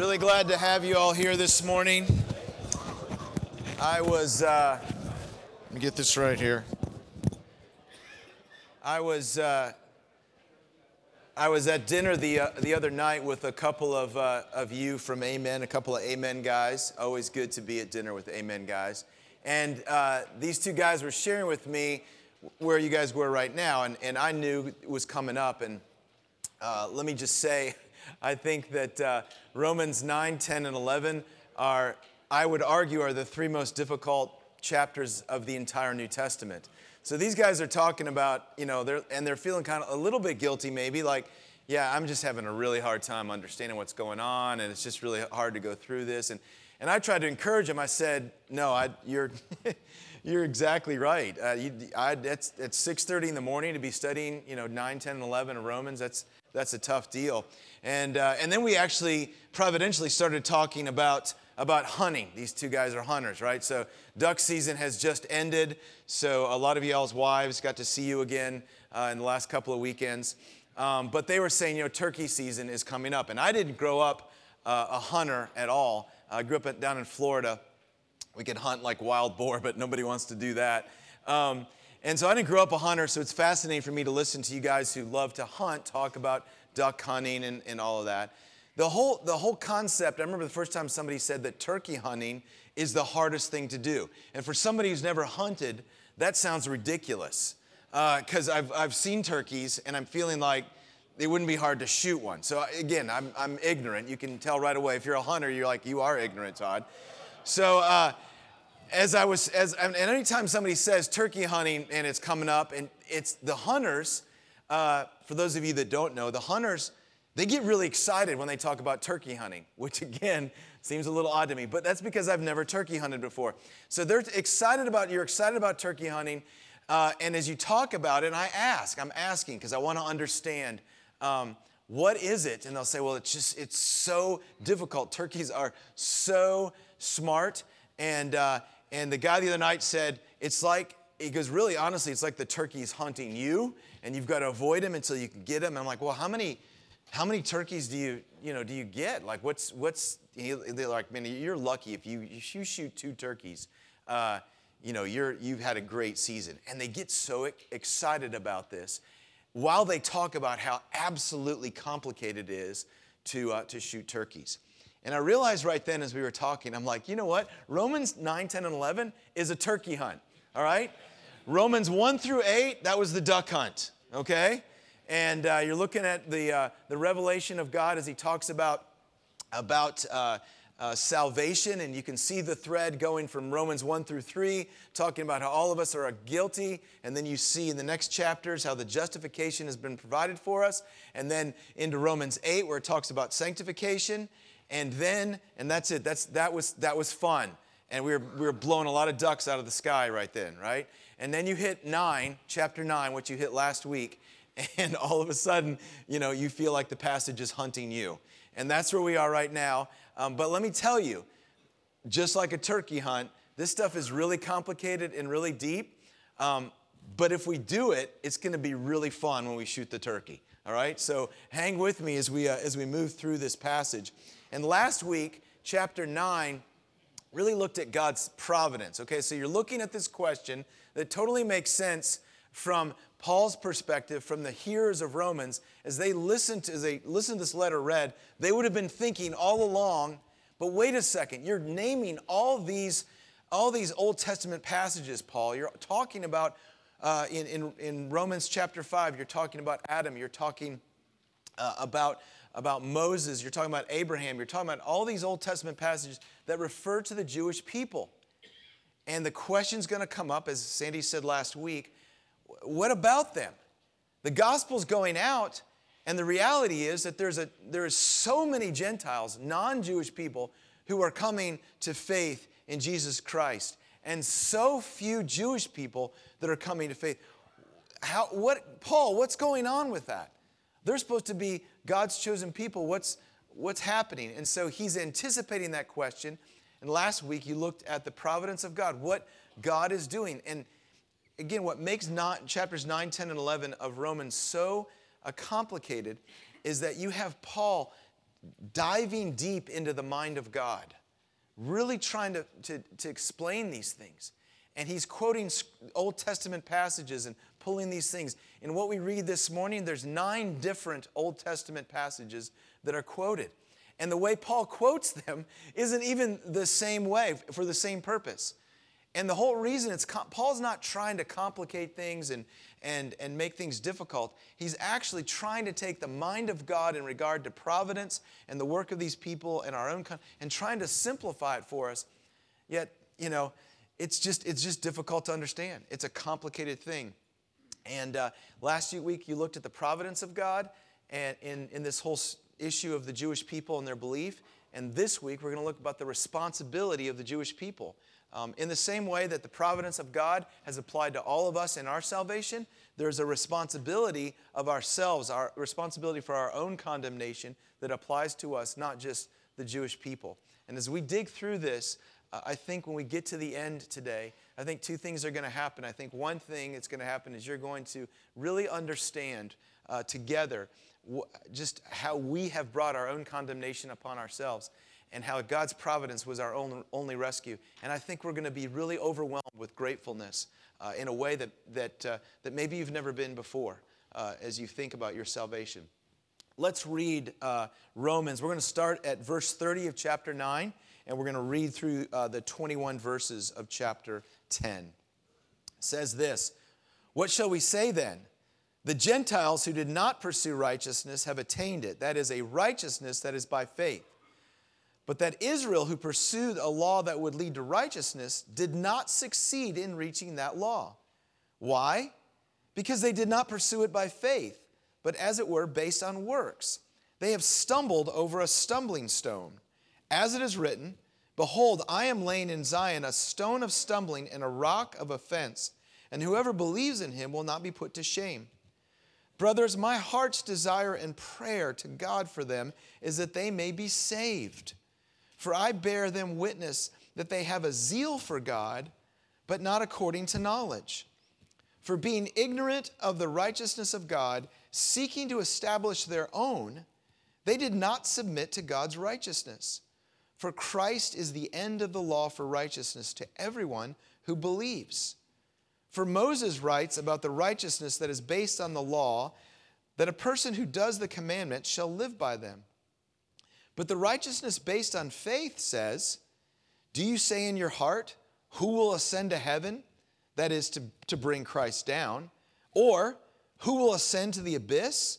Really glad to have you all here this morning. I was, uh, let me get this right here. I was, uh, I was at dinner the, uh, the other night with a couple of, uh, of you from Amen, a couple of Amen guys. Always good to be at dinner with Amen guys. And uh, these two guys were sharing with me where you guys were right now, and, and I knew it was coming up. And uh, let me just say, I think that uh, Romans 9, 10, and 11 are, I would argue, are the three most difficult chapters of the entire New Testament. So these guys are talking about, you know, they're, and they're feeling kind of a little bit guilty, maybe like, yeah, I'm just having a really hard time understanding what's going on, and it's just really hard to go through this. And, and I tried to encourage them. I said, no, I, you're, you're exactly right. Uh, you, I, it's, it's 6.30 in the morning to be studying, you know, 9, 10, and 11 of Romans. That's, that's a tough deal. And, uh, and then we actually providentially started talking about, about hunting. These two guys are hunters, right? So duck season has just ended. So a lot of y'all's wives got to see you again uh, in the last couple of weekends. Um, but they were saying, you know, turkey season is coming up. And I didn't grow up uh, a hunter at all. I grew up down in Florida. We could hunt like wild boar, but nobody wants to do that. Um, and so I didn't grow up a hunter, so it's fascinating for me to listen to you guys who love to hunt talk about duck hunting and, and all of that. The whole, the whole concept, I remember the first time somebody said that turkey hunting is the hardest thing to do. And for somebody who's never hunted, that sounds ridiculous. Because uh, I've, I've seen turkeys and I'm feeling like it wouldn't be hard to shoot one. So again, I'm, I'm ignorant. You can tell right away. If you're a hunter, you're like, you are ignorant, Todd. So, uh, as I was, as, and anytime somebody says turkey hunting and it's coming up, and it's the hunters, uh, for those of you that don't know, the hunters, they get really excited when they talk about turkey hunting, which again seems a little odd to me, but that's because I've never turkey hunted before. So they're excited about, you're excited about turkey hunting, uh, and as you talk about it, I ask, I'm asking because I want to understand. Um, what is it? And they'll say, well, it's just, it's so difficult. Turkeys are so smart. And, uh, and the guy the other night said, it's like, he goes, really, honestly, it's like the turkey's hunting you, and you've got to avoid him until you can get him. And I'm like, well, how many, how many turkeys do you, you know, do you get? Like, what's, what's, they're like, man, you're lucky if you, if you shoot two turkeys, uh, you know, you're, you've had a great season. And they get so excited about this while they talk about how absolutely complicated it is to, uh, to shoot turkeys. And I realized right then as we were talking, I'm like, you know what? Romans 9, 10, and 11 is a turkey hunt, all right? Romans 1 through 8, that was the duck hunt, okay? And uh, you're looking at the, uh, the revelation of God as he talks about, about uh, uh, salvation, and you can see the thread going from Romans 1 through 3, talking about how all of us are guilty. And then you see in the next chapters how the justification has been provided for us. And then into Romans 8, where it talks about sanctification and then and that's it. That's that was that was fun. And we were, we were blowing a lot of ducks out of the sky right then right? And then you hit 9 chapter 9 what you hit last week and all of a sudden you know you feel like the passage is hunting you. And that's where we are right now. Um, but let me tell you just like a turkey hunt this stuff is really complicated and really deep. Um, but if we do it it's going to be really fun when we shoot the turkey all right? So hang with me as we uh, as we move through this passage and last week, chapter 9 really looked at God's providence. Okay, so you're looking at this question that totally makes sense from Paul's perspective, from the hearers of Romans, as they listened to, as they listened to this letter read, they would have been thinking all along, but wait a second, you're naming all these, all these Old Testament passages, Paul. You're talking about uh, in, in, in Romans chapter 5, you're talking about Adam, you're talking uh, about about Moses, you're talking about Abraham, you're talking about all these Old Testament passages that refer to the Jewish people. And the question's going to come up, as Sandy said last week what about them? The gospel's going out, and the reality is that there's, a, there's so many Gentiles, non Jewish people, who are coming to faith in Jesus Christ, and so few Jewish people that are coming to faith. How, what, Paul, what's going on with that? They're supposed to be God's chosen people. What's, what's happening? And so he's anticipating that question. And last week you looked at the providence of God, what God is doing. And again, what makes not, chapters 9, 10, and 11 of Romans so uh, complicated is that you have Paul diving deep into the mind of God, really trying to, to, to explain these things. And he's quoting Old Testament passages and pulling these things. In what we read this morning, there's nine different Old Testament passages that are quoted. And the way Paul quotes them isn't even the same way for the same purpose. And the whole reason it's Paul's not trying to complicate things and, and, and make things difficult. He's actually trying to take the mind of God in regard to providence and the work of these people and our own and trying to simplify it for us. Yet, you know, it's just it's just difficult to understand. It's a complicated thing. And uh, last week you looked at the providence of God and in, in this whole issue of the Jewish people and their belief. And this week we're going to look about the responsibility of the Jewish people. Um, in the same way that the providence of God has applied to all of us in our salvation, there's a responsibility of ourselves, our responsibility for our own condemnation that applies to us, not just the Jewish people. And as we dig through this, uh, I think when we get to the end today, I think two things are going to happen. I think one thing that's going to happen is you're going to really understand uh, together wh- just how we have brought our own condemnation upon ourselves and how God's providence was our only, only rescue. And I think we're going to be really overwhelmed with gratefulness uh, in a way that, that, uh, that maybe you've never been before uh, as you think about your salvation. Let's read uh, Romans. We're going to start at verse 30 of chapter 9, and we're going to read through uh, the 21 verses of chapter 10. Says this What shall we say then? The Gentiles who did not pursue righteousness have attained it, that is, a righteousness that is by faith. But that Israel, who pursued a law that would lead to righteousness, did not succeed in reaching that law. Why? Because they did not pursue it by faith, but as it were, based on works. They have stumbled over a stumbling stone. As it is written, Behold, I am laying in Zion a stone of stumbling and a rock of offense, and whoever believes in him will not be put to shame. Brothers, my heart's desire and prayer to God for them is that they may be saved. For I bear them witness that they have a zeal for God, but not according to knowledge. For being ignorant of the righteousness of God, seeking to establish their own, they did not submit to God's righteousness. For Christ is the end of the law for righteousness to everyone who believes. For Moses writes about the righteousness that is based on the law, that a person who does the commandments shall live by them. But the righteousness based on faith says, Do you say in your heart, Who will ascend to heaven? That is to, to bring Christ down. Or, Who will ascend to the abyss?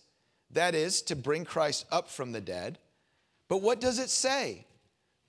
That is to bring Christ up from the dead. But what does it say?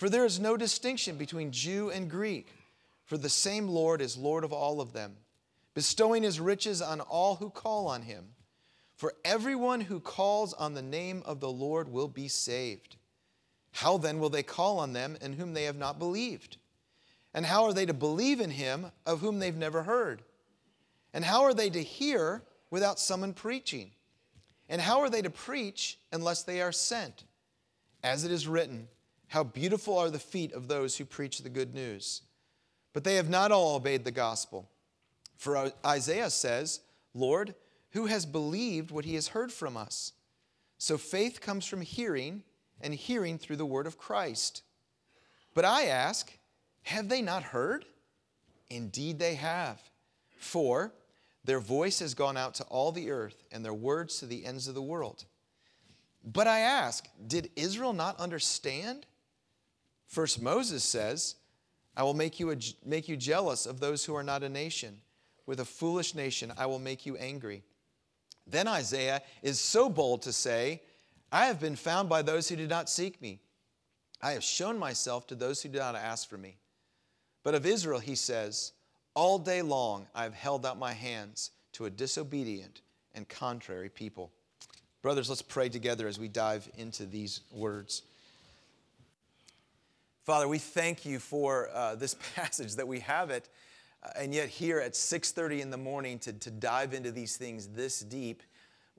For there is no distinction between Jew and Greek, for the same Lord is Lord of all of them, bestowing his riches on all who call on him. For everyone who calls on the name of the Lord will be saved. How then will they call on them in whom they have not believed? And how are they to believe in him of whom they've never heard? And how are they to hear without someone preaching? And how are they to preach unless they are sent? As it is written, How beautiful are the feet of those who preach the good news. But they have not all obeyed the gospel. For Isaiah says, Lord, who has believed what he has heard from us? So faith comes from hearing and hearing through the word of Christ. But I ask, have they not heard? Indeed, they have. For their voice has gone out to all the earth, and their words to the ends of the world. But I ask, did Israel not understand? First, Moses says, I will make you, a, make you jealous of those who are not a nation. With a foolish nation, I will make you angry. Then Isaiah is so bold to say, I have been found by those who did not seek me. I have shown myself to those who did not ask for me. But of Israel, he says, All day long I have held out my hands to a disobedient and contrary people. Brothers, let's pray together as we dive into these words. Father, we thank you for uh, this passage that we have it, uh, and yet here at 6:30 in the morning to, to dive into these things this deep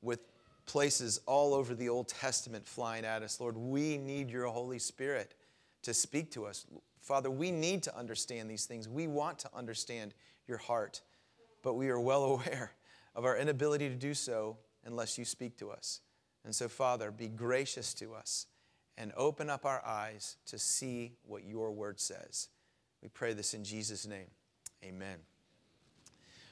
with places all over the Old Testament flying at us. Lord, we need your Holy Spirit to speak to us. Father, we need to understand these things. We want to understand your heart, but we are well aware of our inability to do so unless you speak to us. And so, Father, be gracious to us and open up our eyes to see what your word says. We pray this in Jesus' name. Amen.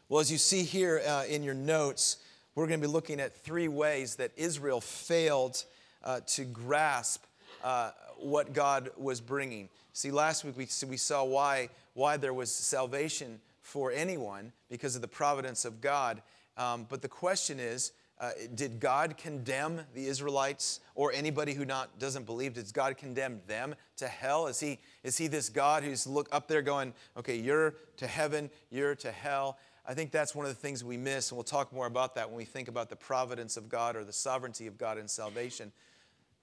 Well, as you see here uh, in your notes, we're going to be looking at three ways that Israel failed uh, to grasp uh, what God was bringing. See, last week we, we saw why, why there was salvation for anyone because of the providence of God. Um, but the question is, uh, did God condemn the Israelites or anybody who not doesn't believe? Does God condemn them to hell? Is he is he this God who's look up there going, okay, you're to heaven, you're to hell? I think that's one of the things we miss, and we'll talk more about that when we think about the providence of God or the sovereignty of God in salvation.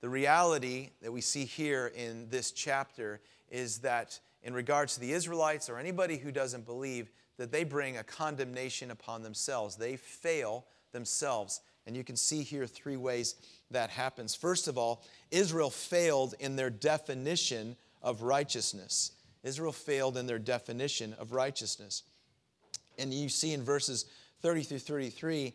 The reality that we see here in this chapter is that in regards to the Israelites or anybody who doesn't believe, that they bring a condemnation upon themselves. They fail themselves. And you can see here three ways that happens. First of all, Israel failed in their definition of righteousness. Israel failed in their definition of righteousness. And you see in verses 30 through 33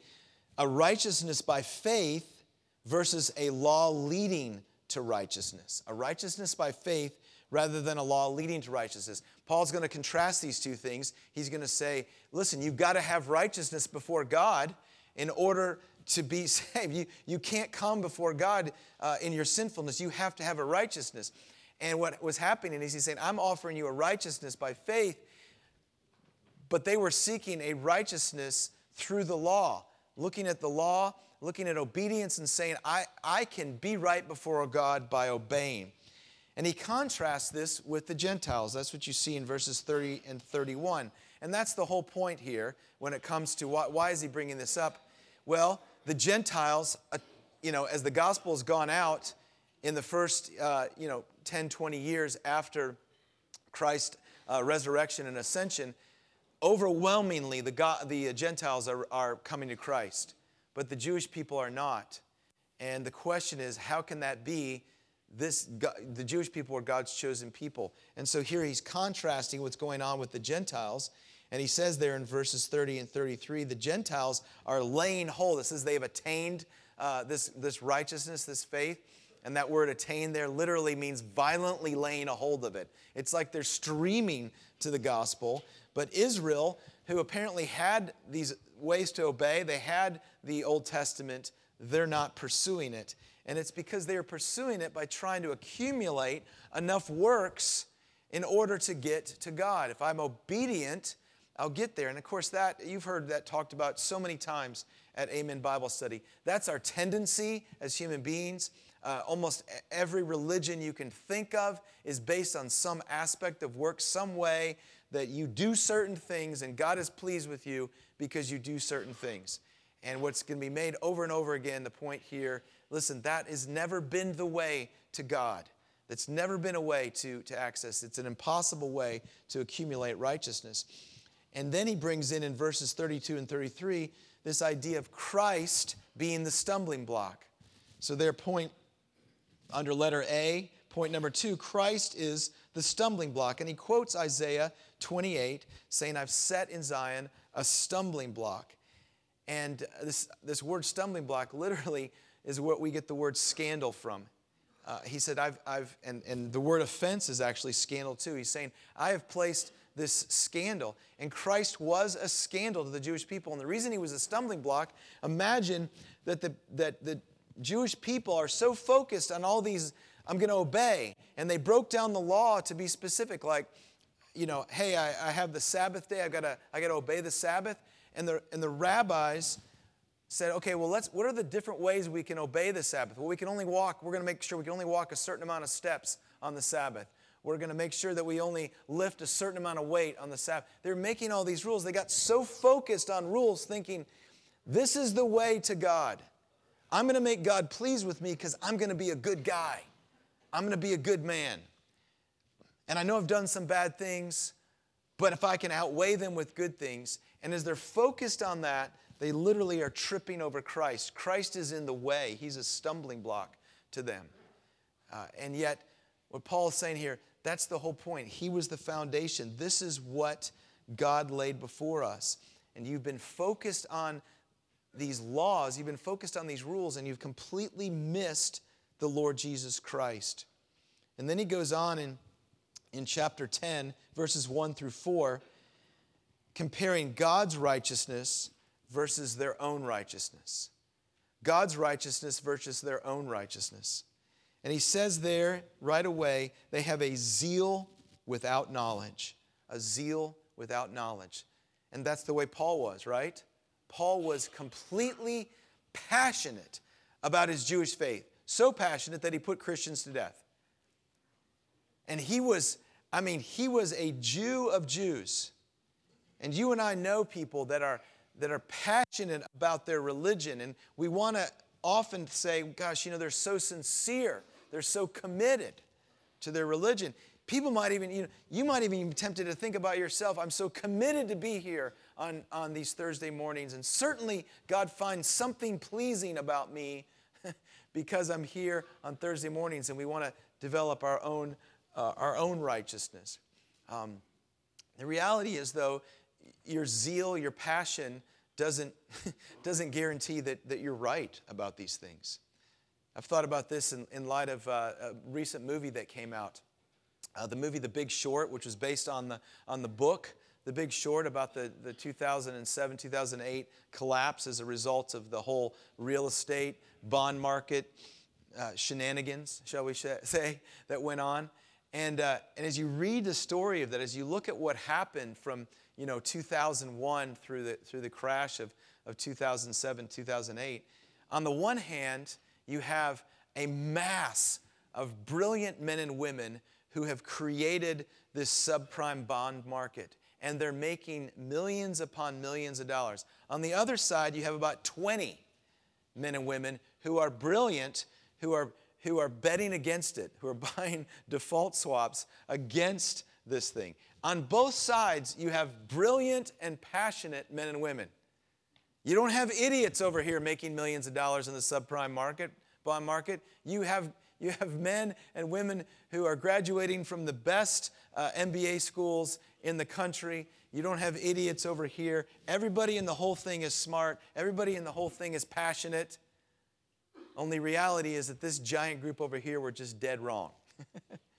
a righteousness by faith versus a law leading to righteousness. A righteousness by faith rather than a law leading to righteousness. Paul's going to contrast these two things. He's going to say, listen, you've got to have righteousness before God in order to be saved. You, you can't come before God uh, in your sinfulness. You have to have a righteousness. And what was happening is he's saying, I'm offering you a righteousness by faith, but they were seeking a righteousness through the law, looking at the law, looking at obedience, and saying, I, I can be right before God by obeying. And he contrasts this with the Gentiles. That's what you see in verses 30 and 31. And that's the whole point here when it comes to why, why is he bringing this up? Well, the Gentiles, uh, you know, as the gospel has gone out in the first, uh, you know, 10, 20 years after Christ's uh, resurrection and ascension, overwhelmingly the, the Gentiles are, are coming to Christ, but the Jewish people are not. And the question is, how can that be? This, the Jewish people were God's chosen people. And so here he's contrasting what's going on with the Gentiles. And he says there in verses 30 and 33 the Gentiles are laying hold. It says they've attained uh, this, this righteousness, this faith. And that word attain there literally means violently laying a hold of it. It's like they're streaming to the gospel. But Israel, who apparently had these ways to obey, they had the Old Testament, they're not pursuing it. And it's because they are pursuing it by trying to accumulate enough works in order to get to God. If I'm obedient, I'll get there. And of course, that you've heard that talked about so many times at Amen Bible Study. That's our tendency as human beings. Uh, almost every religion you can think of is based on some aspect of work, some way that you do certain things and God is pleased with you because you do certain things. And what's going to be made over and over again, the point here listen, that has never been the way to God. That's never been a way to, to access. It's an impossible way to accumulate righteousness. And then he brings in in verses 32 and 33 this idea of Christ being the stumbling block. So, their point under letter A, point number two Christ is the stumbling block. And he quotes Isaiah 28, saying, I've set in Zion a stumbling block. And this, this word stumbling block literally is what we get the word scandal from. Uh, he said, I've, I've and, and the word offense is actually scandal too. He's saying, I have placed this scandal. And Christ was a scandal to the Jewish people. And the reason he was a stumbling block, imagine that the, that the Jewish people are so focused on all these, I'm going to obey. And they broke down the law to be specific, like, you know, hey, I, I have the Sabbath day, I've got to, I got to obey the Sabbath. And the, and the rabbis said, okay, well, let's, what are the different ways we can obey the Sabbath? Well, we can only walk, we're going to make sure we can only walk a certain amount of steps on the Sabbath. We're going to make sure that we only lift a certain amount of weight on the Sabbath. They're making all these rules. They got so focused on rules, thinking, this is the way to God. I'm going to make God pleased with me because I'm going to be a good guy. I'm going to be a good man. And I know I've done some bad things, but if I can outweigh them with good things, and as they're focused on that, they literally are tripping over Christ. Christ is in the way, He's a stumbling block to them. Uh, and yet, what Paul is saying here, that's the whole point. He was the foundation. This is what God laid before us. And you've been focused on these laws, you've been focused on these rules, and you've completely missed the Lord Jesus Christ. And then he goes on in, in chapter 10, verses 1 through 4, comparing God's righteousness versus their own righteousness. God's righteousness versus their own righteousness. And he says there right away, they have a zeal without knowledge. A zeal without knowledge. And that's the way Paul was, right? Paul was completely passionate about his Jewish faith. So passionate that he put Christians to death. And he was, I mean, he was a Jew of Jews. And you and I know people that are that are passionate about their religion. And we want to often say, gosh, you know, they're so sincere they're so committed to their religion. People might even, you know, you might even be tempted to think about yourself, I'm so committed to be here on, on these Thursday mornings. And certainly God finds something pleasing about me because I'm here on Thursday mornings and we want to develop our own, uh, our own righteousness. Um, the reality is, though, your zeal, your passion doesn't, doesn't guarantee that, that you're right about these things. I've thought about this in, in light of uh, a recent movie that came out. Uh, the movie The Big Short, which was based on the, on the book The Big Short about the, the 2007 2008 collapse as a result of the whole real estate, bond market uh, shenanigans, shall we say, that went on. And, uh, and as you read the story of that, as you look at what happened from you know, 2001 through the, through the crash of, of 2007, 2008, on the one hand, you have a mass of brilliant men and women who have created this subprime bond market and they're making millions upon millions of dollars. On the other side, you have about 20 men and women who are brilliant, who are, who are betting against it, who are buying default swaps against this thing. On both sides, you have brilliant and passionate men and women. You don't have idiots over here making millions of dollars in the subprime market, bond market. You have, you have men and women who are graduating from the best uh, MBA schools in the country. You don't have idiots over here. Everybody in the whole thing is smart. Everybody in the whole thing is passionate. Only reality is that this giant group over here were just dead wrong.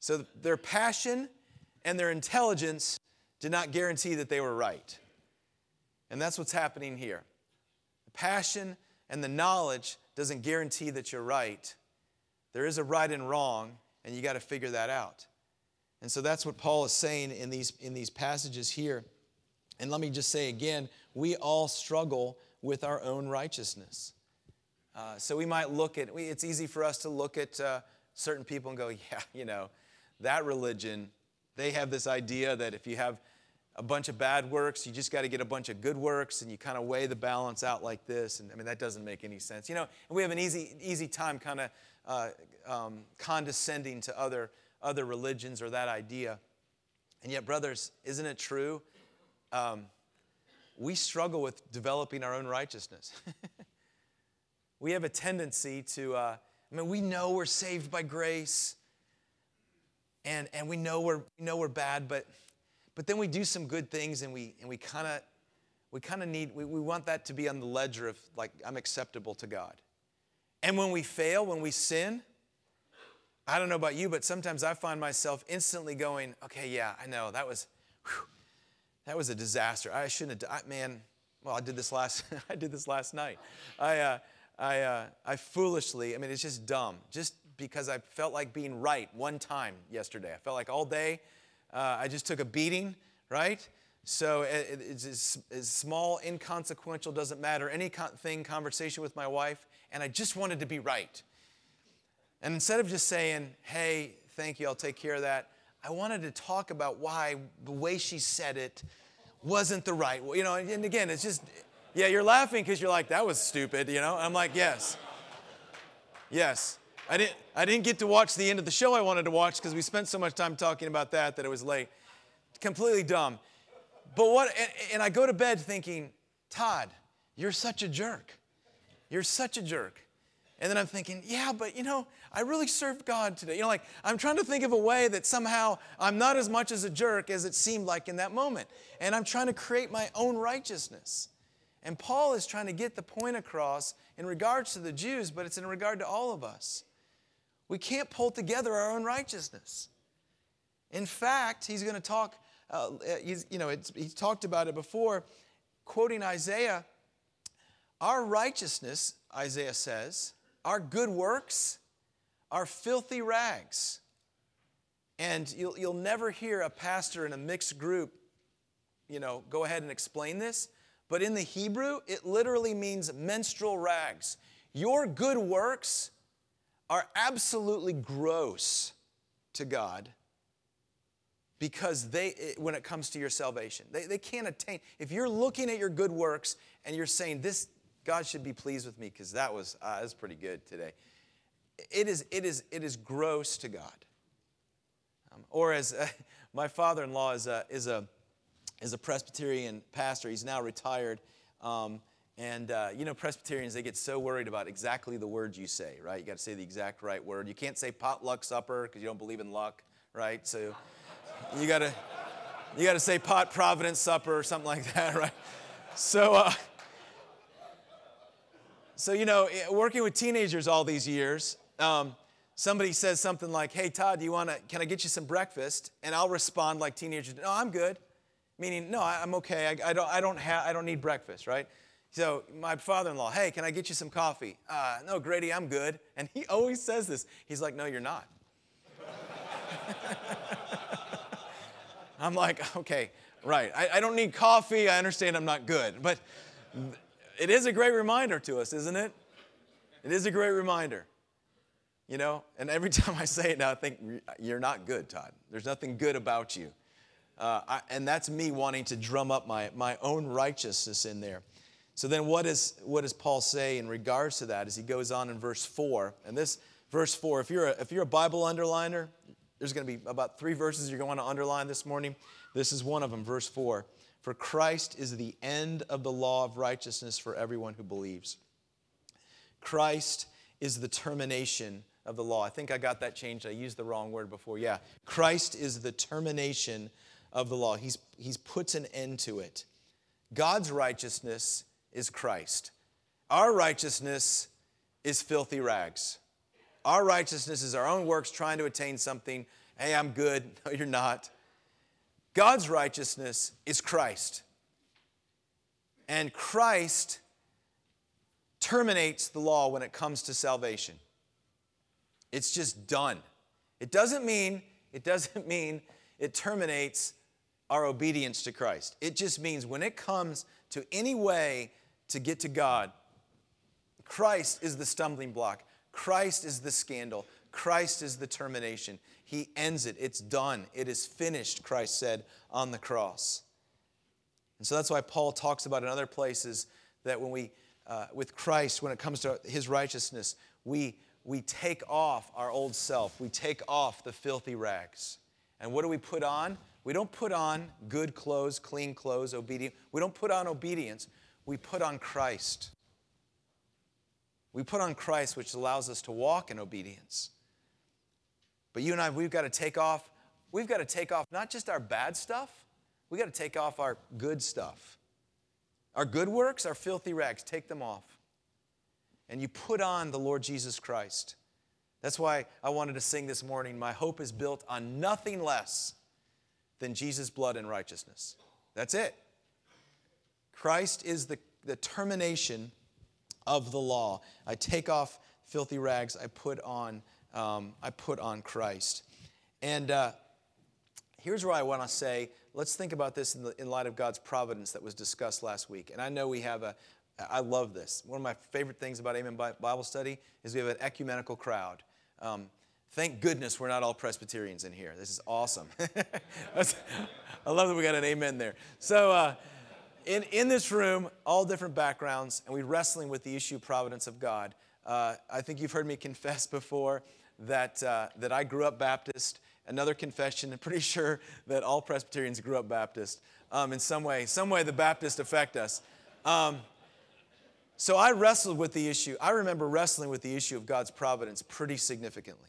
so their passion and their intelligence did not guarantee that they were right. And that's what's happening here. The passion and the knowledge doesn't guarantee that you're right. There is a right and wrong, and you got to figure that out. And so that's what Paul is saying in these, in these passages here. And let me just say again we all struggle with our own righteousness. Uh, so we might look at, it's easy for us to look at uh, certain people and go, yeah, you know, that religion, they have this idea that if you have a bunch of bad works, you just got to get a bunch of good works, and you kind of weigh the balance out like this. And I mean, that doesn't make any sense. You know, and we have an easy, easy time kind of uh, um, condescending to other, other religions or that idea. And yet, brothers, isn't it true? Um, we struggle with developing our own righteousness. we have a tendency to, uh, I mean, we know we're saved by grace, and, and we know we're, we know we're bad, but but then we do some good things and we, and we kind of we kind of need we, we want that to be on the ledger of like i'm acceptable to god. And when we fail when we sin i don't know about you but sometimes i find myself instantly going okay yeah i know that was whew, that was a disaster. I shouldn't have I, man well i did this last i did this last night. I uh, I, uh, I foolishly i mean it's just dumb. Just because i felt like being right one time yesterday i felt like all day uh, I just took a beating, right? So it's as small, inconsequential, doesn't matter, anything, conversation with my wife, and I just wanted to be right. And instead of just saying, hey, thank you, I'll take care of that, I wanted to talk about why the way she said it wasn't the right way. You know, and again, it's just, yeah, you're laughing because you're like, that was stupid, you know? I'm like, yes. Yes. I didn't, I didn't get to watch the end of the show I wanted to watch because we spent so much time talking about that that it was late. Completely dumb. But what, and, and I go to bed thinking, Todd, you're such a jerk. You're such a jerk. And then I'm thinking, yeah, but you know, I really served God today. You know, like I'm trying to think of a way that somehow I'm not as much as a jerk as it seemed like in that moment. And I'm trying to create my own righteousness. And Paul is trying to get the point across in regards to the Jews, but it's in regard to all of us. We can't pull together our own righteousness. In fact, he's going to talk, uh, he's, you know, he's talked about it before, quoting Isaiah. Our righteousness, Isaiah says, our good works are filthy rags. And you'll, you'll never hear a pastor in a mixed group, you know, go ahead and explain this. But in the Hebrew, it literally means menstrual rags. Your good works are absolutely gross to God because they, when it comes to your salvation, they, they can't attain. If you're looking at your good works and you're saying, this, God should be pleased with me because that was, uh, that was pretty good today. It is, it is, it is gross to God. Um, or as uh, my father-in-law is a, is, a, is a Presbyterian pastor. He's now retired. Um, and uh, you know, Presbyterians, they get so worried about exactly the words you say, right? You got to say the exact right word. You can't say potluck supper because you don't believe in luck, right? So you got to you got to say pot providence supper or something like that, right? So uh, so, you know, eh, working with teenagers all these years, um, somebody says something like, Hey, Todd, do you want to, can I get you some breakfast? And I'll respond like teenagers, No, I'm good. Meaning, no, I'm okay. I, I don't, I, don't have, I don't need breakfast, right? So, my father in law, Hey, can I get you some coffee? Uh, no, Grady, I'm good. And he always says this. He's like, No, you're not. I'm like, Okay, right. I, I don't need coffee. I understand I'm not good. But, it is a great reminder to us, isn't it? It is a great reminder. You know, and every time I say it now, I think, you're not good, Todd. There's nothing good about you. Uh, I, and that's me wanting to drum up my, my own righteousness in there. So then, what, is, what does Paul say in regards to that as he goes on in verse 4? And this verse 4, if you're a, if you're a Bible underliner, there's going to be about three verses you're going to underline this morning. This is one of them, verse 4. For Christ is the end of the law of righteousness for everyone who believes. Christ is the termination of the law. I think I got that changed. I used the wrong word before. Yeah. Christ is the termination of the law. He's, he's puts an end to it. God's righteousness is Christ. Our righteousness is filthy rags. Our righteousness is our own works trying to attain something. Hey, I'm good. No, you're not. God's righteousness is Christ. And Christ terminates the law when it comes to salvation. It's just done. It doesn't mean it doesn't mean it terminates our obedience to Christ. It just means when it comes to any way to get to God, Christ is the stumbling block. Christ is the scandal. Christ is the termination. He ends it. It's done. It is finished, Christ said on the cross. And so that's why Paul talks about in other places that when we, uh, with Christ, when it comes to his righteousness, we, we take off our old self. We take off the filthy rags. And what do we put on? We don't put on good clothes, clean clothes, obedient. We don't put on obedience. We put on Christ. We put on Christ, which allows us to walk in obedience. But you and I, we've got to take off, we've got to take off not just our bad stuff, we've got to take off our good stuff. Our good works, our filthy rags, take them off. And you put on the Lord Jesus Christ. That's why I wanted to sing this morning. My hope is built on nothing less than Jesus' blood and righteousness. That's it. Christ is the, the termination of the law. I take off filthy rags, I put on um, I put on Christ. And uh, here's where I want to say let's think about this in, the, in light of God's providence that was discussed last week. And I know we have a, I love this. One of my favorite things about Amen Bible Study is we have an ecumenical crowd. Um, thank goodness we're not all Presbyterians in here. This is awesome. I love that we got an amen there. So, uh, in, in this room, all different backgrounds, and we're wrestling with the issue of providence of God. Uh, I think you've heard me confess before that, uh, that I grew up Baptist. Another confession, I'm pretty sure that all Presbyterians grew up Baptist um, in some way. Some way the Baptists affect us. Um, so I wrestled with the issue. I remember wrestling with the issue of God's providence pretty significantly.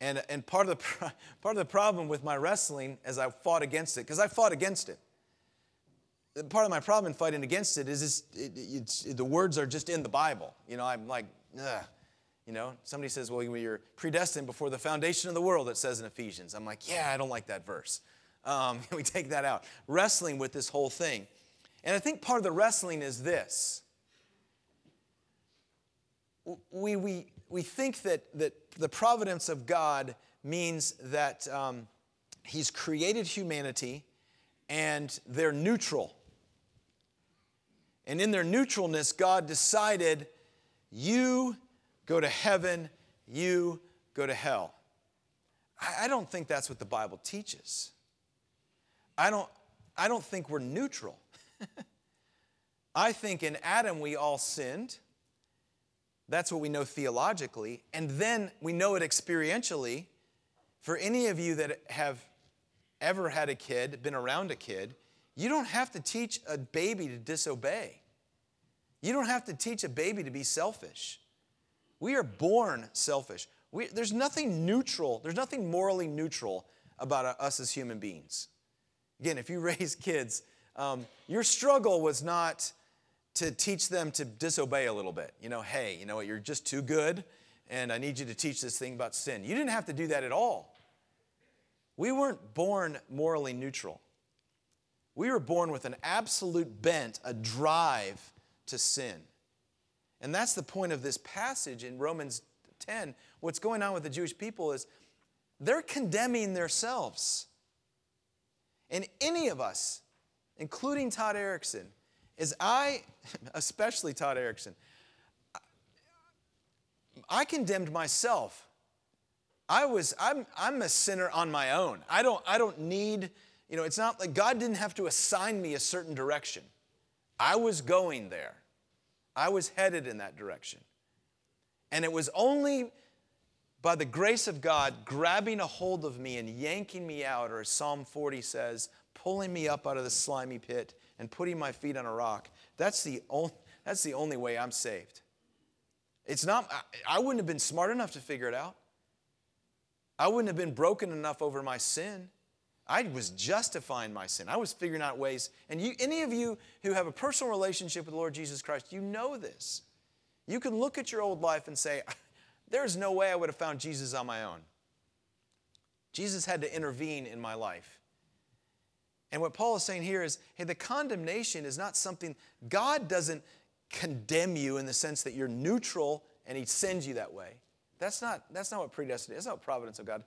And, and part, of the, part of the problem with my wrestling as I fought against it, because I fought against it. Part of my problem in fighting against it is it, it, the words are just in the Bible. You know, I'm like, ugh. You know, somebody says, well, you're predestined before the foundation of the world, it says in Ephesians. I'm like, yeah, I don't like that verse. Um, we take that out. Wrestling with this whole thing. And I think part of the wrestling is this. We, we, we think that, that the providence of God means that um, He's created humanity and they're neutral. And in their neutralness, God decided, you go to heaven, you go to hell. I don't think that's what the Bible teaches. I don't, I don't think we're neutral. I think in Adam we all sinned. That's what we know theologically. And then we know it experientially. For any of you that have ever had a kid, been around a kid, you don't have to teach a baby to disobey. You don't have to teach a baby to be selfish. We are born selfish. We, there's nothing neutral, there's nothing morally neutral about us as human beings. Again, if you raise kids, um, your struggle was not to teach them to disobey a little bit. You know, hey, you know what, you're just too good, and I need you to teach this thing about sin. You didn't have to do that at all. We weren't born morally neutral. We were born with an absolute bent, a drive to sin. And that's the point of this passage in Romans 10. What's going on with the Jewish people is they're condemning themselves. And any of us, including Todd Erickson, is I, especially Todd Erickson, I condemned myself. I was, I'm, I'm a sinner on my own. I don't, I don't need, you know, it's not like God didn't have to assign me a certain direction. I was going there. I was headed in that direction. And it was only by the grace of God grabbing a hold of me and yanking me out, or as Psalm 40 says, pulling me up out of the slimy pit and putting my feet on a rock. That's the only, that's the only way I'm saved. It's not, I wouldn't have been smart enough to figure it out. I wouldn't have been broken enough over my sin. I was justifying my sin. I was figuring out ways. And you, any of you who have a personal relationship with the Lord Jesus Christ, you know this. You can look at your old life and say, There's no way I would have found Jesus on my own. Jesus had to intervene in my life. And what Paul is saying here is hey, the condemnation is not something, God doesn't condemn you in the sense that you're neutral and He sends you that way. That's not, that's not what predestination. That's not providence of God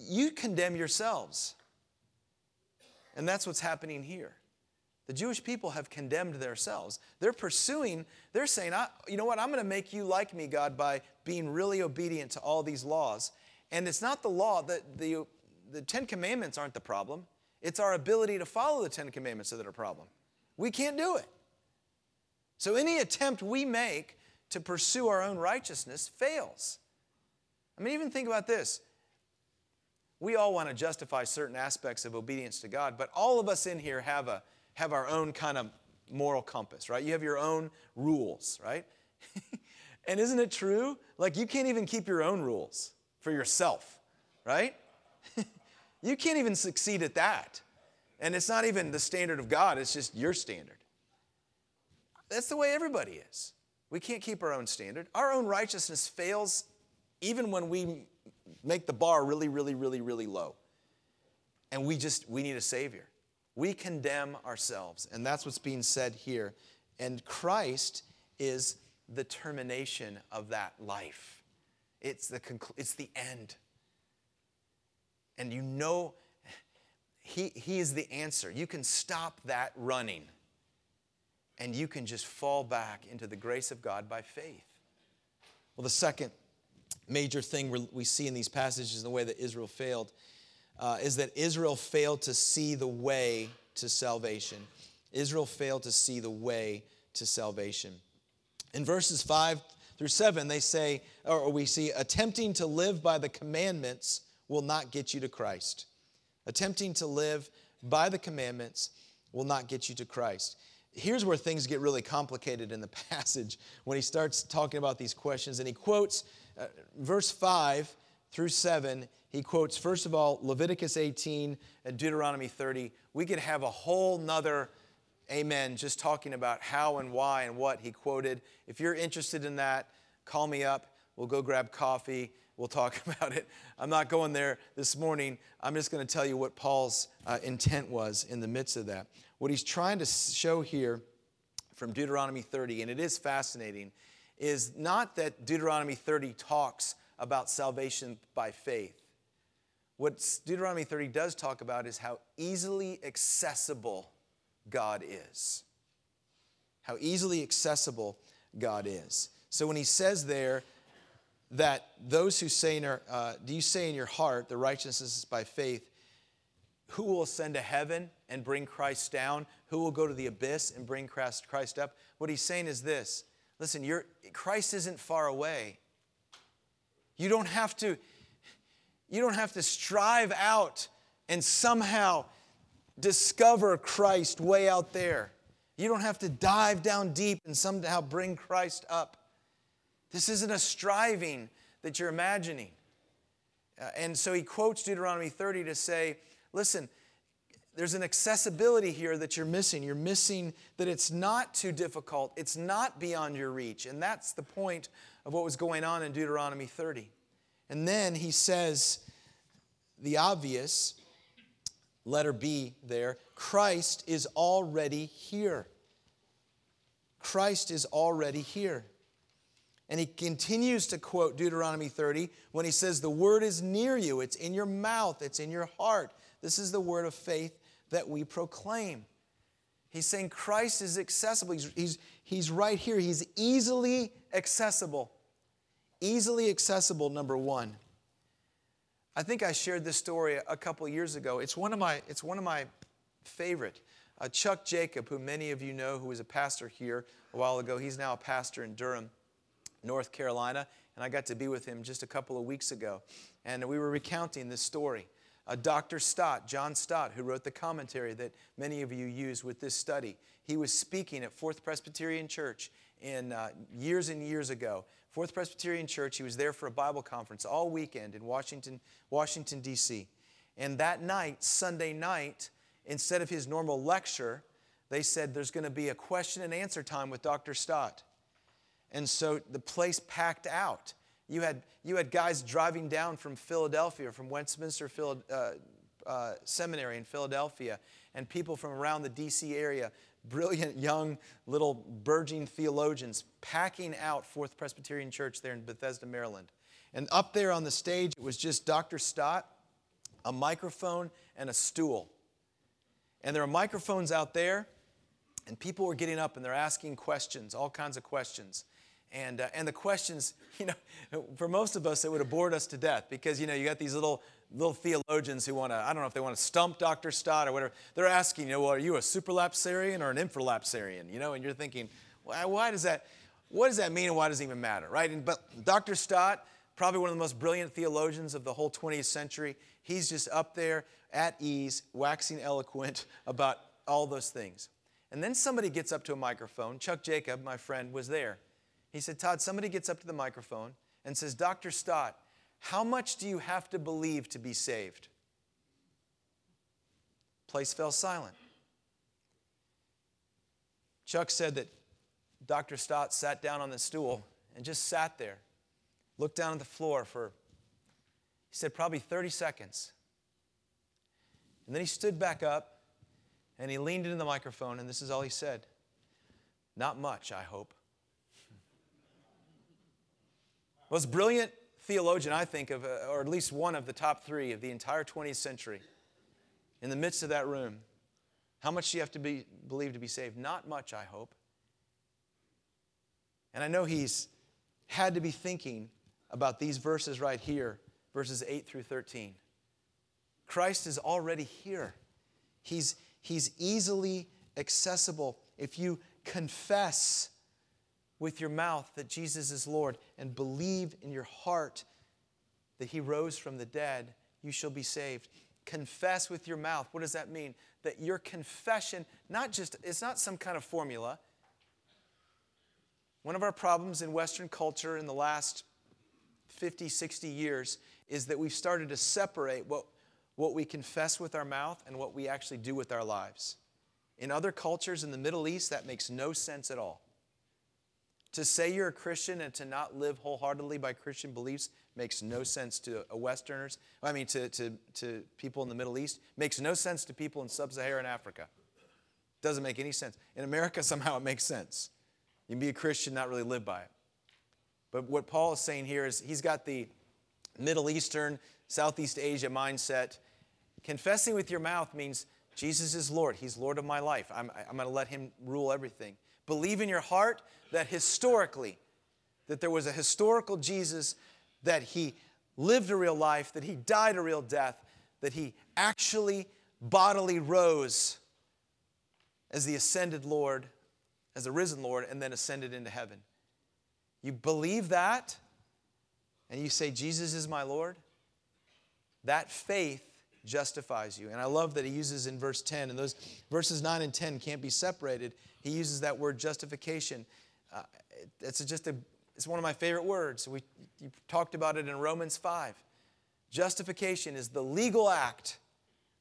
you condemn yourselves. And that's what's happening here. The Jewish people have condemned themselves. They're pursuing, they're saying, you know what, I'm going to make you like me, God, by being really obedient to all these laws. And it's not the law, the, the, the Ten Commandments aren't the problem. It's our ability to follow the Ten Commandments that are a problem. We can't do it. So any attempt we make to pursue our own righteousness fails. I mean, even think about this we all want to justify certain aspects of obedience to God, but all of us in here have, a, have our own kind of moral compass, right? You have your own rules, right? and isn't it true? Like, you can't even keep your own rules for yourself, right? you can't even succeed at that. And it's not even the standard of God, it's just your standard. That's the way everybody is. We can't keep our own standard. Our own righteousness fails even when we make the bar really, really, really, really low. And we just, we need a Savior. We condemn ourselves. And that's what's being said here. And Christ is the termination of that life, it's the, conclu- it's the end. And you know, he, he is the answer. You can stop that running and you can just fall back into the grace of God by faith. Well, the second major thing we see in these passages in the way that Israel failed uh, is that Israel failed to see the way to salvation. Israel failed to see the way to salvation. In verses 5 through 7, they say, or we see, attempting to live by the commandments will not get you to Christ. Attempting to live by the commandments will not get you to Christ. Here's where things get really complicated in the passage when he starts talking about these questions. And he quotes uh, verse 5 through 7. He quotes, first of all, Leviticus 18 and Deuteronomy 30. We could have a whole nother amen just talking about how and why and what he quoted. If you're interested in that, call me up. We'll go grab coffee. We'll talk about it. I'm not going there this morning. I'm just going to tell you what Paul's uh, intent was in the midst of that. What he's trying to show here from Deuteronomy 30, and it is fascinating, is not that Deuteronomy 30 talks about salvation by faith. What Deuteronomy 30 does talk about is how easily accessible God is. How easily accessible God is. So when he says there that those who say in our, uh, do you say in your heart the righteousness is by faith, who will ascend to heaven and bring Christ down? Who will go to the abyss and bring Christ up? What he's saying is this listen, you Christ isn't far away. You don't have to, you don't have to strive out and somehow discover Christ way out there. You don't have to dive down deep and somehow bring Christ up. This isn't a striving that you're imagining. Uh, and so he quotes Deuteronomy 30 to say, Listen, there's an accessibility here that you're missing. You're missing that it's not too difficult, it's not beyond your reach. And that's the point of what was going on in Deuteronomy 30. And then he says the obvious, letter B there Christ is already here. Christ is already here. And he continues to quote Deuteronomy 30 when he says, The word is near you, it's in your mouth, it's in your heart. This is the word of faith that we proclaim. He's saying Christ is accessible. He's, he's, he's right here. He's easily accessible. Easily accessible, number one. I think I shared this story a couple years ago. It's one of my, it's one of my favorite. Uh, Chuck Jacob, who many of you know, who was a pastor here a while ago, he's now a pastor in Durham, North Carolina, and I got to be with him just a couple of weeks ago. And we were recounting this story. Uh, Dr. Stott, John Stott, who wrote the commentary that many of you use with this study, he was speaking at Fourth Presbyterian Church in uh, years and years ago. Fourth Presbyterian Church, he was there for a Bible conference all weekend in Washington, Washington D.C. And that night, Sunday night, instead of his normal lecture, they said there's going to be a question and answer time with Dr. Stott. And so the place packed out. You had, you had guys driving down from Philadelphia, from Westminster uh, uh, Seminary in Philadelphia, and people from around the D.C. area, brilliant young little burgeoning theologians, packing out Fourth Presbyterian Church there in Bethesda, Maryland. And up there on the stage, it was just Dr. Stott, a microphone, and a stool. And there are microphones out there, and people were getting up and they're asking questions, all kinds of questions. And, uh, and the questions, you know, for most of us, it would have bored us to death because, you know, you got these little, little theologians who want to, I don't know if they want to stump Dr. Stott or whatever. They're asking, you know, well, are you a supralapsarian or an infralapsarian? You know, and you're thinking, why, why does that, what does that mean and why does it even matter, right? And, but Dr. Stott, probably one of the most brilliant theologians of the whole 20th century, he's just up there at ease, waxing eloquent about all those things. And then somebody gets up to a microphone. Chuck Jacob, my friend, was there. He said, Todd, somebody gets up to the microphone and says, Dr. Stott, how much do you have to believe to be saved? Place fell silent. Chuck said that Dr. Stott sat down on the stool and just sat there, looked down at the floor for, he said, probably 30 seconds. And then he stood back up and he leaned into the microphone, and this is all he said Not much, I hope. Most brilliant theologian, I think, of, uh, or at least one of the top three of the entire 20th century, in the midst of that room, how much do you have to be, believe to be saved? Not much, I hope. And I know he's had to be thinking about these verses right here, verses 8 through 13. Christ is already here. He's, he's easily accessible. If you confess with your mouth that Jesus is Lord and believe in your heart that he rose from the dead, you shall be saved. Confess with your mouth. What does that mean? That your confession, not just, it's not some kind of formula. One of our problems in Western culture in the last 50, 60 years is that we've started to separate what, what we confess with our mouth and what we actually do with our lives. In other cultures in the Middle East, that makes no sense at all. To say you're a Christian and to not live wholeheartedly by Christian beliefs makes no sense to uh, Westerners. I mean, to, to, to people in the Middle East. Makes no sense to people in sub Saharan Africa. Doesn't make any sense. In America, somehow it makes sense. You can be a Christian, not really live by it. But what Paul is saying here is he's got the Middle Eastern, Southeast Asia mindset. Confessing with your mouth means Jesus is Lord. He's Lord of my life. I'm, I'm going to let him rule everything. Believe in your heart that historically, that there was a historical Jesus, that he lived a real life, that he died a real death, that he actually bodily rose as the ascended Lord, as the risen Lord, and then ascended into heaven. You believe that, and you say, Jesus is my Lord, that faith justifies you. And I love that he uses in verse 10, and those verses 9 and 10 can't be separated. He uses that word justification. Uh, it's just a, it's one of my favorite words. We you talked about it in Romans 5. Justification is the legal act.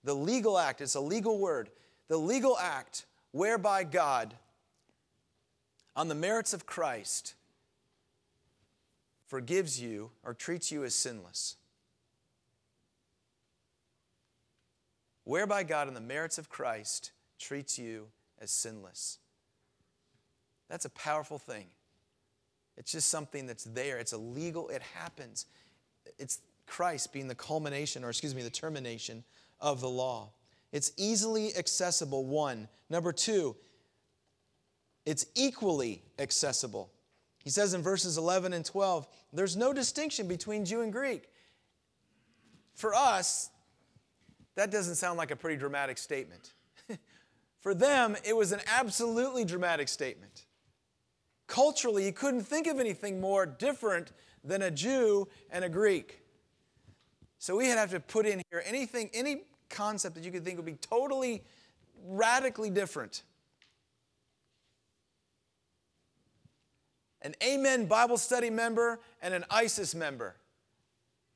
The legal act, it's a legal word. The legal act whereby God, on the merits of Christ, forgives you or treats you as sinless. Whereby God, on the merits of Christ, treats you as sinless. That's a powerful thing. It's just something that's there. It's a legal, it happens. It's Christ being the culmination, or excuse me, the termination of the law. It's easily accessible, one. Number two, it's equally accessible. He says in verses 11 and 12, there's no distinction between Jew and Greek. For us, that doesn't sound like a pretty dramatic statement. For them, it was an absolutely dramatic statement. Culturally, you couldn't think of anything more different than a Jew and a Greek. So we have to put in here anything, any concept that you could think would be totally, radically different. An Amen Bible study member and an ISIS member.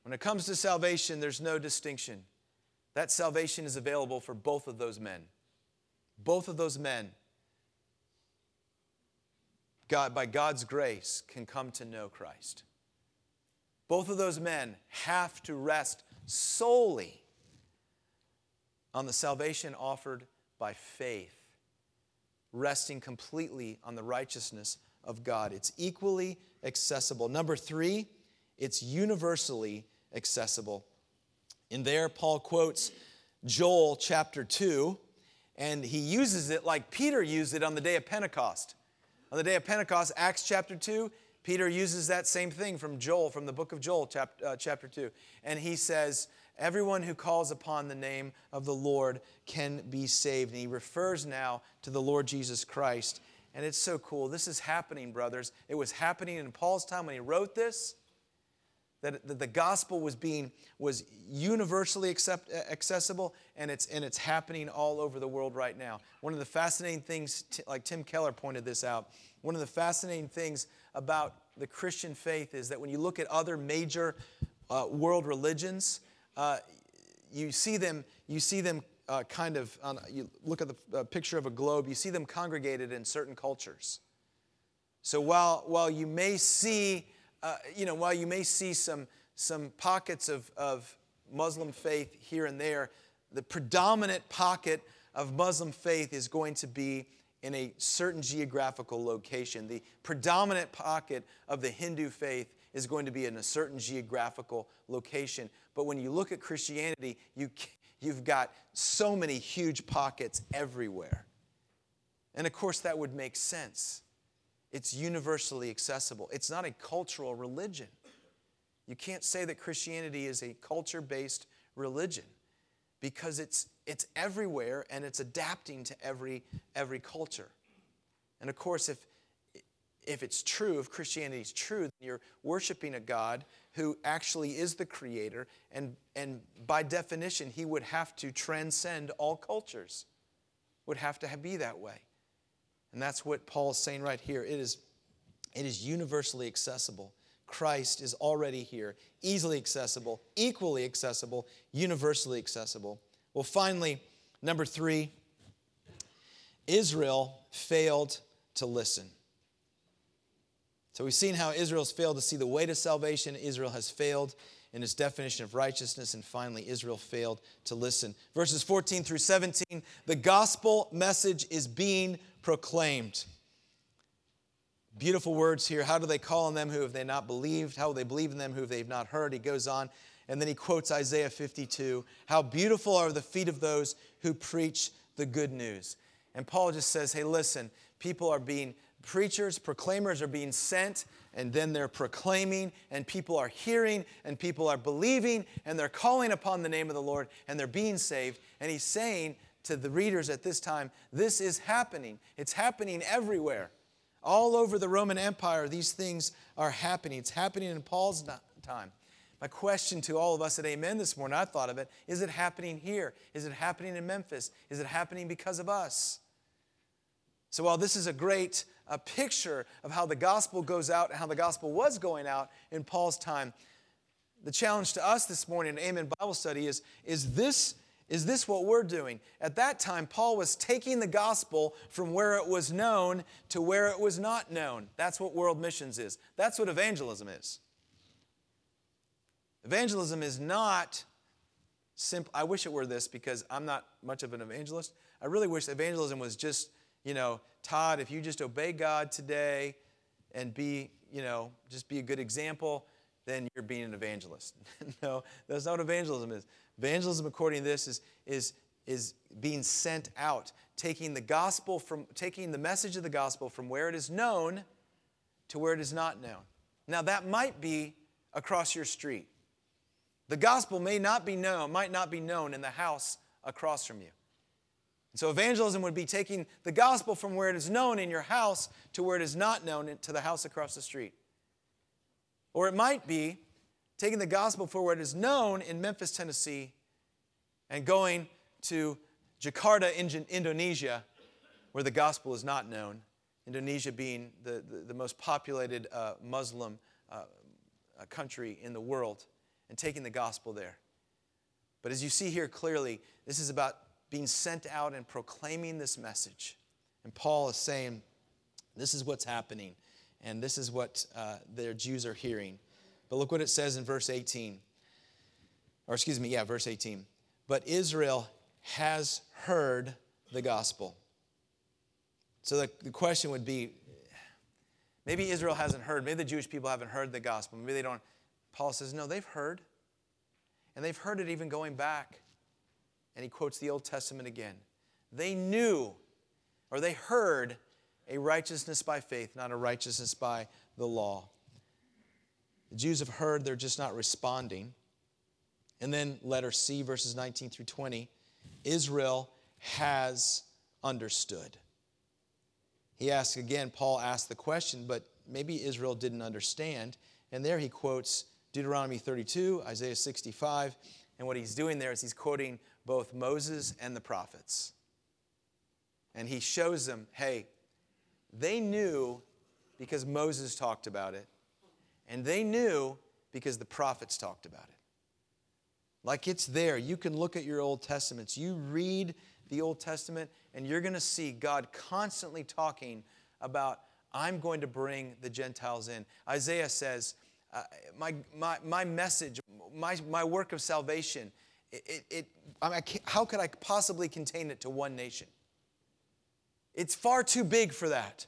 When it comes to salvation, there's no distinction. That salvation is available for both of those men. Both of those men God, by God's grace, can come to know Christ. Both of those men have to rest solely on the salvation offered by faith, resting completely on the righteousness of God. It's equally accessible. Number three, it's universally accessible. In there, Paul quotes Joel chapter 2, and he uses it like Peter used it on the day of Pentecost. On the day of Pentecost, Acts chapter 2, Peter uses that same thing from Joel, from the book of Joel, chapter, uh, chapter 2. And he says, Everyone who calls upon the name of the Lord can be saved. And he refers now to the Lord Jesus Christ. And it's so cool. This is happening, brothers. It was happening in Paul's time when he wrote this that, the gospel was being was universally accept, accessible and it's and it's happening all over the world right now. One of the fascinating things like tim keller pointed this out one of the fascinating things about the christian faith is that when you look at other major uh, world religions uh, you see them you see them uh, kind of on, you look at the uh, picture of a globe you see them congregated in certain cultures. So while while you may see uh, you know, while you may see some, some pockets of, of Muslim faith here and there, the predominant pocket of Muslim faith is going to be in a certain geographical location. The predominant pocket of the Hindu faith is going to be in a certain geographical location. But when you look at Christianity, you, you've got so many huge pockets everywhere. And of course, that would make sense. It's universally accessible. It's not a cultural religion. You can't say that Christianity is a culture based religion because it's, it's everywhere and it's adapting to every, every culture. And of course, if, if it's true, if Christianity is true, then you're worshiping a God who actually is the creator, and, and by definition, he would have to transcend all cultures, would have to be that way. And that's what Paul's saying right here. It is, it is universally accessible. Christ is already here, easily accessible, equally accessible, universally accessible. Well, finally, number three, Israel failed to listen. So we've seen how Israel's failed to see the way to salvation. Israel has failed in its definition of righteousness. And finally, Israel failed to listen. Verses 14 through 17 the gospel message is being proclaimed. Beautiful words here. How do they call on them who have they not believed? How will they believe in them who they've not heard? He goes on, and then he quotes Isaiah 52 How beautiful are the feet of those who preach the good news. And Paul just says, Hey, listen, people are being preachers, proclaimers are being sent, and then they're proclaiming, and people are hearing, and people are believing, and they're calling upon the name of the Lord, and they're being saved. And he's saying to the readers at this time, this is happening. It's happening everywhere. All over the Roman Empire, these things are happening. It's happening in Paul's time. My question to all of us at Amen this morning, I thought of it is it happening here? Is it happening in Memphis? Is it happening because of us? So while this is a great a picture of how the gospel goes out and how the gospel was going out in Paul's time. The challenge to us this morning in Amen Bible study is, is this is this what we're doing? At that time, Paul was taking the gospel from where it was known to where it was not known. That's what world missions is. That's what evangelism is. Evangelism is not simple. I wish it were this because I'm not much of an evangelist. I really wish evangelism was just, you know, Todd, if you just obey God today and be, you know, just be a good example, then you're being an evangelist. no, that's not what evangelism is. Evangelism, according to this, is, is, is being sent out, taking the gospel from taking the message of the gospel from where it is known to where it is not known. Now that might be across your street. The gospel may not be known, might not be known in the house across from you. And so evangelism would be taking the gospel from where it is known in your house to where it is not known to the house across the street. Or it might be taking the gospel for it is known in Memphis, Tennessee, and going to Jakarta, Indonesia, where the gospel is not known. Indonesia being the, the, the most populated uh, Muslim uh, country in the world, and taking the gospel there. But as you see here clearly, this is about being sent out and proclaiming this message. And Paul is saying, This is what's happening, and this is what uh, their Jews are hearing. But look what it says in verse 18. Or, excuse me, yeah, verse 18. But Israel has heard the gospel. So the, the question would be maybe Israel hasn't heard. Maybe the Jewish people haven't heard the gospel. Maybe they don't. Paul says, no, they've heard. And they've heard it even going back and he quotes the Old Testament again. They knew or they heard a righteousness by faith, not a righteousness by the law. The Jews have heard, they're just not responding. And then, letter C, verses 19 through 20 Israel has understood. He asks again, Paul asked the question, but maybe Israel didn't understand. And there he quotes Deuteronomy 32, Isaiah 65. And what he's doing there is he's quoting both Moses and the prophets. And he shows them hey, they knew because Moses talked about it, and they knew because the prophets talked about it. Like it's there. You can look at your Old Testaments. You read the Old Testament, and you're going to see God constantly talking about, I'm going to bring the Gentiles in. Isaiah says, uh, my, my, my message, my, my work of salvation it, it, I mean, how could I possibly contain it to one nation? It's far too big for that.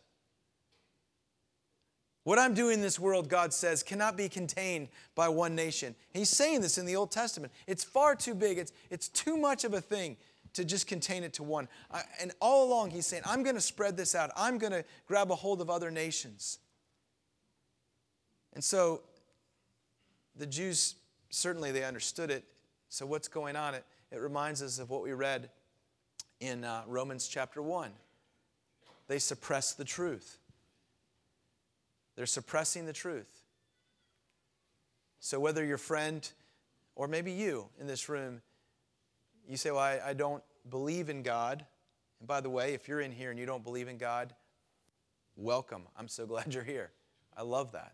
What I'm doing in this world, God says, cannot be contained by one nation. He's saying this in the Old Testament. It's far too big. It's, it's too much of a thing to just contain it to one. I, and all along, he's saying, I'm going to spread this out. I'm going to grab a hold of other nations. And so the Jews, certainly they understood it. So, what's going on? It, it reminds us of what we read in uh, Romans chapter 1. They suppress the truth. They're suppressing the truth. So, whether your friend or maybe you in this room, you say, Well, I, I don't believe in God. And by the way, if you're in here and you don't believe in God, welcome. I'm so glad you're here. I love that.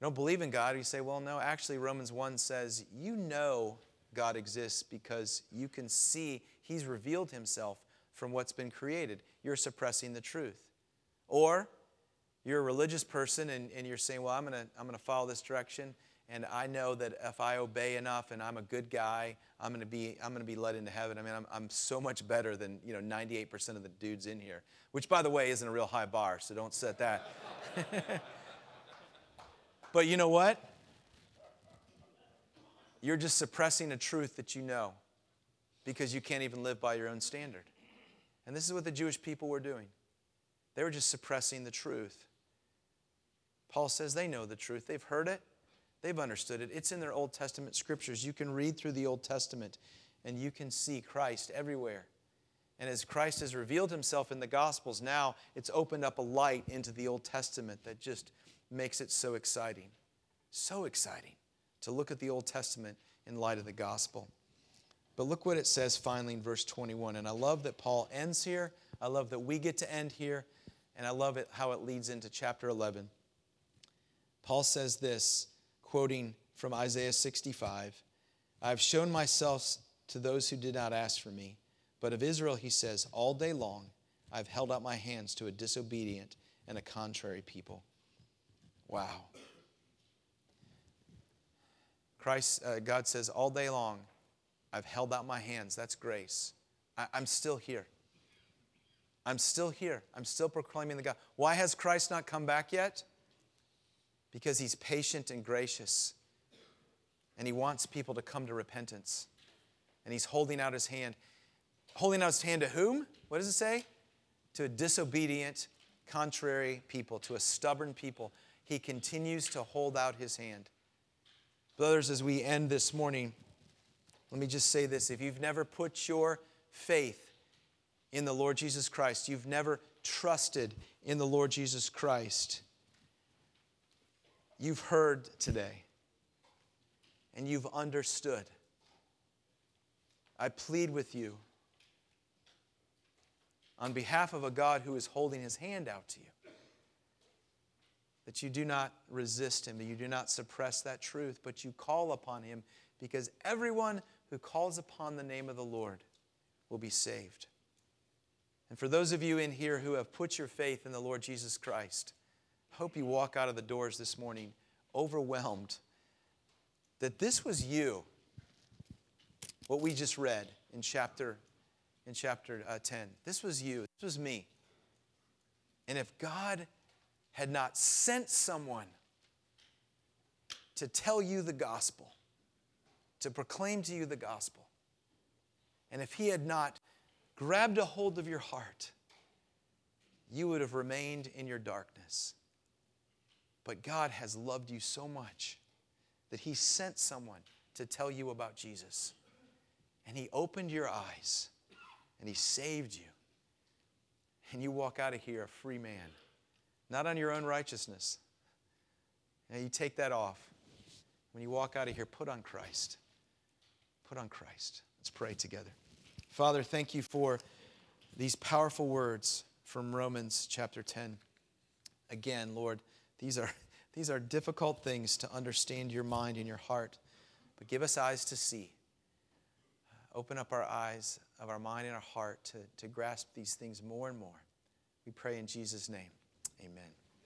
You don't believe in God, you say, Well, no, actually, Romans 1 says, You know God exists because you can see He's revealed Himself from what's been created. You're suppressing the truth. Or you're a religious person and, and you're saying, Well, I'm going to I'm going to follow this direction and I know that if I obey enough and I'm a good guy, I'm going to be I'm going to be led into heaven. I mean, I'm, I'm so much better than you know 98% of the dudes in here, which by the way isn't a real high bar, so don't set that. but you know what? You're just suppressing a truth that you know because you can't even live by your own standard. And this is what the Jewish people were doing. They were just suppressing the truth. Paul says they know the truth. They've heard it, they've understood it. It's in their Old Testament scriptures. You can read through the Old Testament and you can see Christ everywhere. And as Christ has revealed himself in the Gospels, now it's opened up a light into the Old Testament that just makes it so exciting. So exciting to look at the Old Testament in light of the Gospel. But look what it says finally in verse 21. And I love that Paul ends here. I love that we get to end here. And I love it how it leads into chapter 11. Paul says this, quoting from Isaiah 65 I have shown myself to those who did not ask for me. But of Israel, he says, All day long I've held out my hands to a disobedient and a contrary people. Wow. Christ, uh, God says, All day long I've held out my hands. That's grace. I, I'm still here. I'm still here. I'm still proclaiming the God. Why has Christ not come back yet? Because he's patient and gracious. And he wants people to come to repentance. And he's holding out his hand. Holding out his hand to whom? What does it say? To a disobedient, contrary people, to a stubborn people. He continues to hold out his hand. Brothers, as we end this morning, let me just say this if you've never put your faith in the Lord Jesus Christ, you've never trusted in the Lord Jesus Christ, you've heard today and you've understood. I plead with you on behalf of a God who is holding his hand out to you that you do not resist him, that you do not suppress that truth, but you call upon him because everyone who calls upon the name of the Lord will be saved. And for those of you in here who have put your faith in the Lord Jesus Christ, hope you walk out of the doors this morning overwhelmed that this was you, what we just read in chapter, in chapter uh, 10. This was you, this was me. And if God had not sent someone to tell you the gospel, to proclaim to you the gospel. And if He had not grabbed a hold of your heart, you would have remained in your darkness. But God has loved you so much that He sent someone to tell you about Jesus. And He opened your eyes and He saved you. And you walk out of here a free man, not on your own righteousness. Now you take that off. When you walk out of here, put on Christ. Put on Christ. Let's pray together. Father, thank you for these powerful words from Romans chapter 10. Again, Lord, these are, these are difficult things to understand your mind and your heart, but give us eyes to see. Uh, open up our eyes of our mind and our heart to, to grasp these things more and more. We pray in Jesus' name. Amen.